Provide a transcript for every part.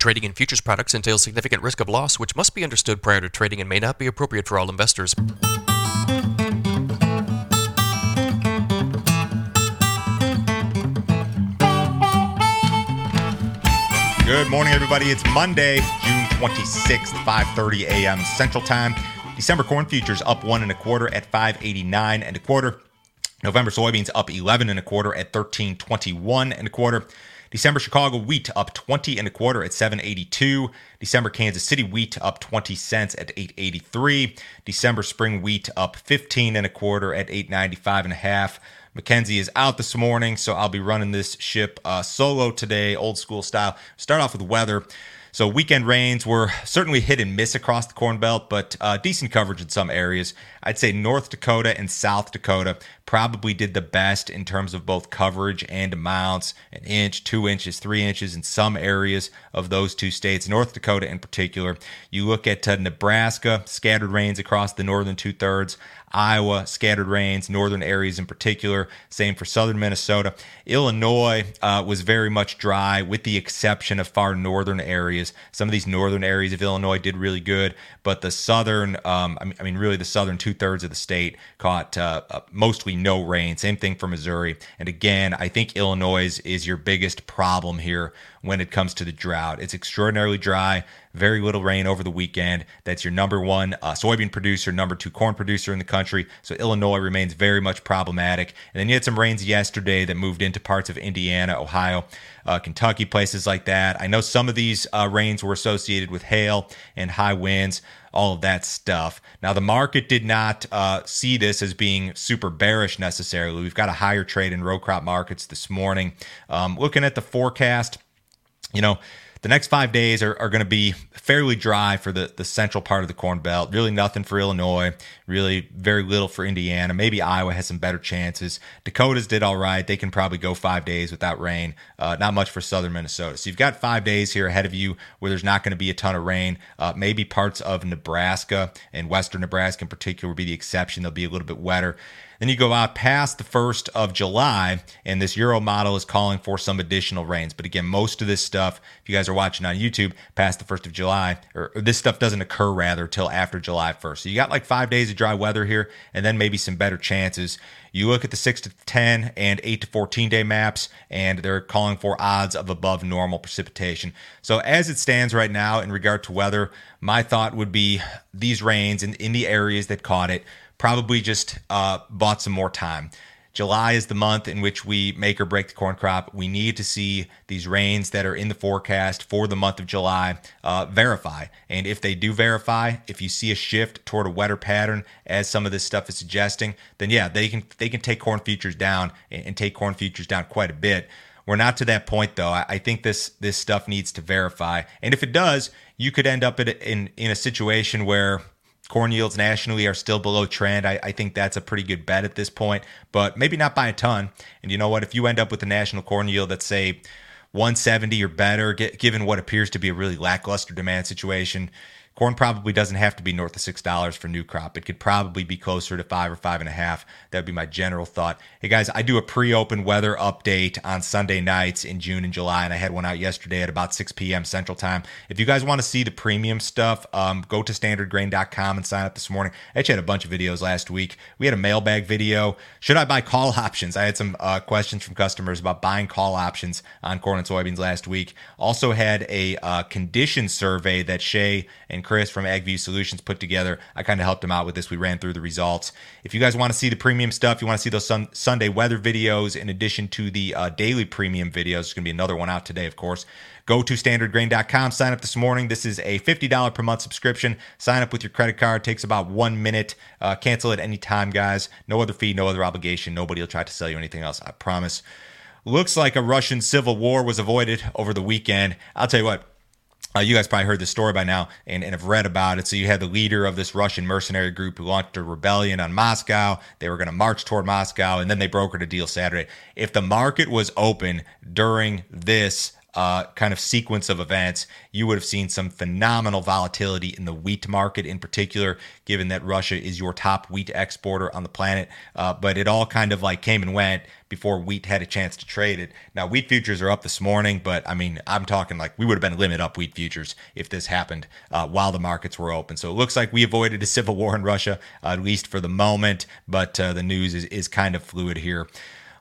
Trading in futures products entails significant risk of loss, which must be understood prior to trading and may not be appropriate for all investors. Good morning, everybody. It's Monday, June 26th, 5:30 a.m. Central Time. December corn futures up one and a quarter at 589 and a quarter. November soybeans up 11 and a quarter at 1321 and a quarter. December Chicago wheat up 20 and a quarter at 782. December Kansas City wheat up 20 cents at 883. December spring wheat up 15 and a quarter at 895 and a half. Mackenzie is out this morning, so I'll be running this ship uh, solo today, old school style. Start off with weather. So weekend rains were certainly hit and miss across the Corn Belt, but uh, decent coverage in some areas. I'd say North Dakota and South Dakota probably did the best in terms of both coverage and amounts an inch, two inches, three inches in some areas of those two states, North Dakota in particular. You look at uh, Nebraska, scattered rains across the northern two thirds. Iowa, scattered rains, northern areas in particular. Same for southern Minnesota. Illinois uh, was very much dry, with the exception of far northern areas. Some of these northern areas of Illinois did really good, but the southern, um, I mean, really the southern two thirds of the state caught uh, uh, mostly no rain. Same thing for Missouri. And again, I think Illinois is your biggest problem here when it comes to the drought. It's extraordinarily dry, very little rain over the weekend. That's your number one uh, soybean producer, number two corn producer in the country. So Illinois remains very much problematic. And then you had some rains yesterday that moved into parts of Indiana, Ohio, uh, Kentucky, places like that. I know some of these uh, rains were associated with hail and high winds all of that stuff. Now, the market did not uh, see this as being super bearish necessarily. We've got a higher trade in row crop markets this morning. Um, looking at the forecast, you know, the next five days are, are going to be fairly dry for the, the central part of the Corn Belt. Really nothing for Illinois, really very little for Indiana. Maybe Iowa has some better chances. Dakotas did all right. They can probably go five days without rain. Uh, not much for southern Minnesota. So you've got five days here ahead of you where there's not going to be a ton of rain. Uh, maybe parts of Nebraska and western Nebraska in particular will be the exception. They'll be a little bit wetter. Then you go out past the 1st of July, and this Euro model is calling for some additional rains. But again, most of this stuff, if you guys are watching on YouTube, past the 1st of July, or, this stuff doesn't occur rather till after July 1st. So you got like five days of dry weather here, and then maybe some better chances. You look at the 6 to 10 and 8 to 14 day maps, and they're calling for odds of above normal precipitation. So, as it stands right now in regard to weather, my thought would be these rains in, in the areas that caught it probably just uh, bought some more time. July is the month in which we make or break the corn crop. We need to see these rains that are in the forecast for the month of July uh, verify. And if they do verify, if you see a shift toward a wetter pattern, as some of this stuff is suggesting, then yeah, they can they can take corn futures down and, and take corn futures down quite a bit. We're not to that point though. I, I think this this stuff needs to verify, and if it does, you could end up in in, in a situation where corn yields nationally are still below trend. I, I, think that's a pretty good bet at this point, but maybe not by a ton. And you know what? If you end up with a national corn yield that's say 170 or better, get, given what appears to be a really lackluster demand situation, Corn probably doesn't have to be north of six dollars for new crop. It could probably be closer to five or five and a half. That'd be my general thought. Hey guys, I do a pre-open weather update on Sunday nights in June and July, and I had one out yesterday at about 6 p.m. Central Time. If you guys want to see the premium stuff, um, go to standardgrain.com and sign up this morning. I actually had a bunch of videos last week. We had a mailbag video. Should I buy call options? I had some uh, questions from customers about buying call options on corn and soybeans last week. Also had a uh, condition survey that Shay and Chris from AgView Solutions put together. I kind of helped him out with this. We ran through the results. If you guys want to see the premium stuff, you want to see those sun- Sunday weather videos in addition to the uh, daily premium videos, there's going to be another one out today, of course. Go to standardgrain.com, sign up this morning. This is a $50 per month subscription. Sign up with your credit card. Takes about one minute. Uh, cancel at any time, guys. No other fee, no other obligation. Nobody will try to sell you anything else. I promise. Looks like a Russian civil war was avoided over the weekend. I'll tell you what, uh, you guys probably heard this story by now and, and have read about it. So you had the leader of this Russian mercenary group who launched a rebellion on Moscow. They were going to march toward Moscow, and then they brokered a deal Saturday. If the market was open during this uh, kind of sequence of events, you would have seen some phenomenal volatility in the wheat market in particular, given that Russia is your top wheat exporter on the planet. Uh, but it all kind of like came and went before wheat had a chance to trade it. Now, wheat futures are up this morning, but I mean, I'm talking like we would have been limit up wheat futures if this happened uh, while the markets were open. So it looks like we avoided a civil war in Russia, at least for the moment, but uh, the news is, is kind of fluid here.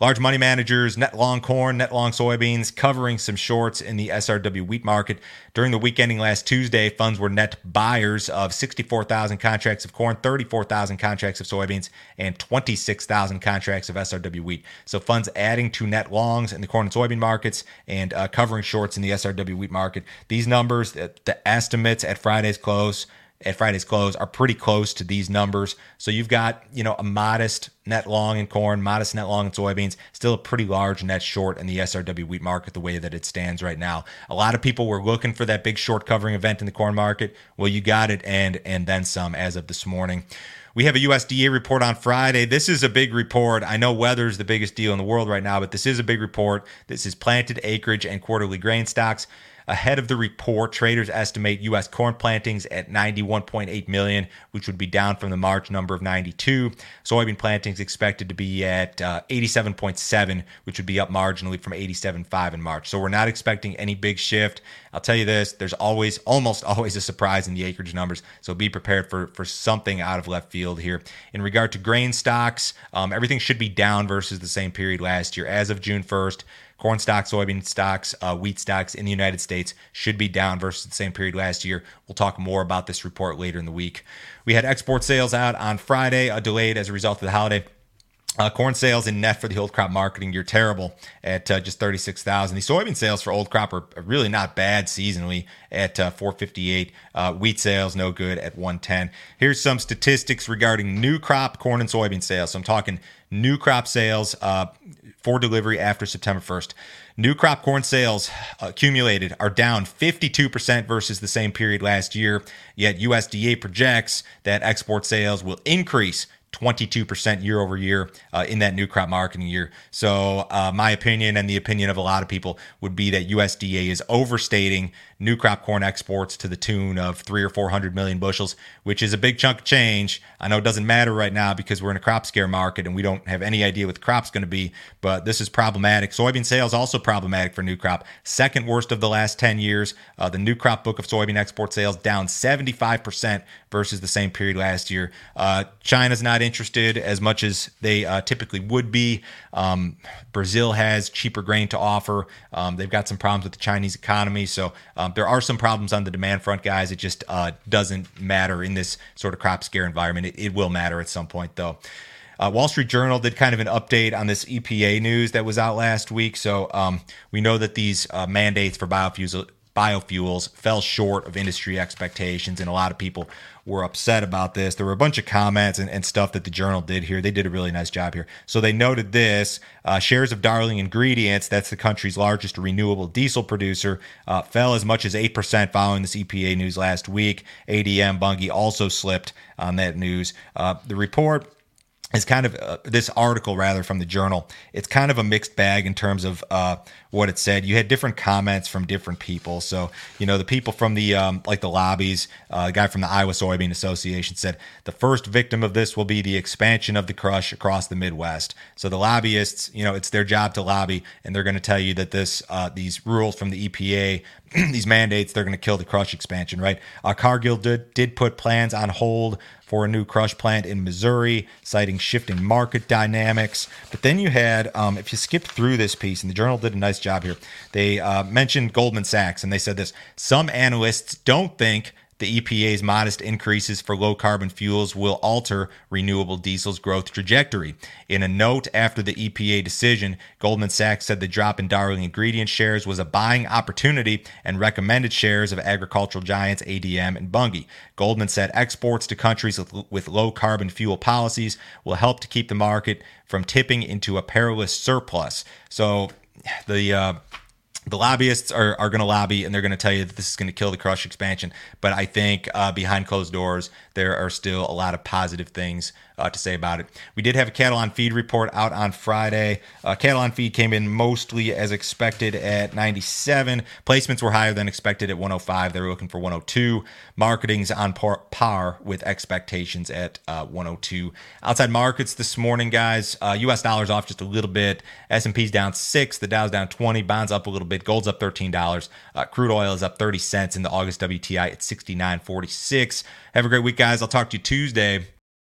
Large money managers, net long corn, net long soybeans, covering some shorts in the SRW wheat market. During the week ending last Tuesday, funds were net buyers of 64,000 contracts of corn, 34,000 contracts of soybeans, and 26,000 contracts of SRW wheat. So funds adding to net longs in the corn and soybean markets and uh, covering shorts in the SRW wheat market. These numbers, the, the estimates at Friday's close, at Friday's close are pretty close to these numbers. So you've got, you know, a modest net long in corn, modest net long in soybeans, still a pretty large net short in the SRW wheat market the way that it stands right now. A lot of people were looking for that big short covering event in the corn market. Well, you got it and and then some as of this morning. We have a USDA report on Friday. This is a big report. I know weather is the biggest deal in the world right now, but this is a big report. This is planted acreage and quarterly grain stocks. Ahead of the report, traders estimate U.S. corn plantings at 91.8 million, which would be down from the March number of 92. Soybean plantings expected to be at uh, 87.7, which would be up marginally from 87.5 in March. So we're not expecting any big shift. I'll tell you this: there's always, almost always, a surprise in the acreage numbers. So be prepared for for something out of left field here. In regard to grain stocks, um, everything should be down versus the same period last year. As of June 1st, corn stocks, soybean stocks, uh, wheat stocks in the United States should be down versus the same period last year. We'll talk more about this report later in the week. We had export sales out on Friday, uh, delayed as a result of the holiday. Uh, corn sales in net for the old crop marketing year terrible at uh, just 36,000. The soybean sales for old crop are really not bad seasonally at uh, 458. Uh, wheat sales no good at 110. Here's some statistics regarding new crop corn and soybean sales. So I'm talking new crop sales uh, for delivery after September 1st. New crop corn sales accumulated are down 52% versus the same period last year. Yet USDA projects that export sales will increase 22% year over year uh, in that new crop marketing year. So, uh, my opinion and the opinion of a lot of people would be that USDA is overstating new crop corn exports to the tune of three or 400 million bushels, which is a big chunk of change. I know it doesn't matter right now because we're in a crop scare market and we don't have any idea what the crop's going to be, but this is problematic. Soybean sales also problematic for new crop. Second worst of the last 10 years. Uh, the new crop book of soybean export sales down 75% versus the same period last year. Uh, China's not interested as much as they uh, typically would be. Um, Brazil has cheaper grain to offer. Um, they've got some problems with the Chinese economy. So um, there are some problems on the demand front, guys. It just uh, doesn't matter in this sort of crop scare environment. It, it will matter at some point, though. Uh, Wall Street Journal did kind of an update on this EPA news that was out last week. So um, we know that these uh, mandates for biofuels biofuels fell short of industry expectations, and a lot of people were upset about this. There were a bunch of comments and, and stuff that the journal did here. They did a really nice job here. So they noted this uh, shares of Darling Ingredients, that's the country's largest renewable diesel producer, uh, fell as much as 8% following this EPA news last week. ADM Bunge also slipped on that news. Uh, the report is kind of uh, this article rather from the journal it's kind of a mixed bag in terms of uh, what it said. You had different comments from different people. So you know the people from the um, like the lobbies uh, guy from the iowa soybean association said the first victim of this will be the expansion of the crush across the midwest. So the lobbyists you know it's their job to lobby and they're going to tell you that this uh, these rules from the epa these mandates they're going to kill the crush expansion right? Uh, cargill did, did put plans on hold for a new crush plant in Missouri, citing shifting market dynamics. But then you had, um, if you skip through this piece, and the journal did a nice job here, they uh, mentioned Goldman Sachs, and they said this some analysts don't think the EPA's modest increases for low carbon fuels will alter renewable diesel's growth trajectory. In a note after the EPA decision, Goldman Sachs said the drop in Darling Ingredient shares was a buying opportunity and recommended shares of agricultural giants ADM and Bunge. Goldman said exports to countries with low carbon fuel policies will help to keep the market from tipping into a perilous surplus. So the uh, the lobbyists are, are going to lobby and they're going to tell you that this is going to kill the crush expansion. But I think uh, behind closed doors, there are still a lot of positive things uh, to say about it. We did have a cattle on feed report out on Friday. Uh, cattle on feed came in mostly as expected at 97. Placements were higher than expected at 105. They were looking for 102. Marketing's on par, par with expectations at uh, 102. Outside markets this morning, guys. U.S. Uh, dollars off just a little bit. S&P's down six. The Dow's down 20. Bonds up a little bit. Gold's up $13. Uh, crude oil is up 30 cents in the August WTI at 69.46. Have a great week, guys. I'll talk to you Tuesday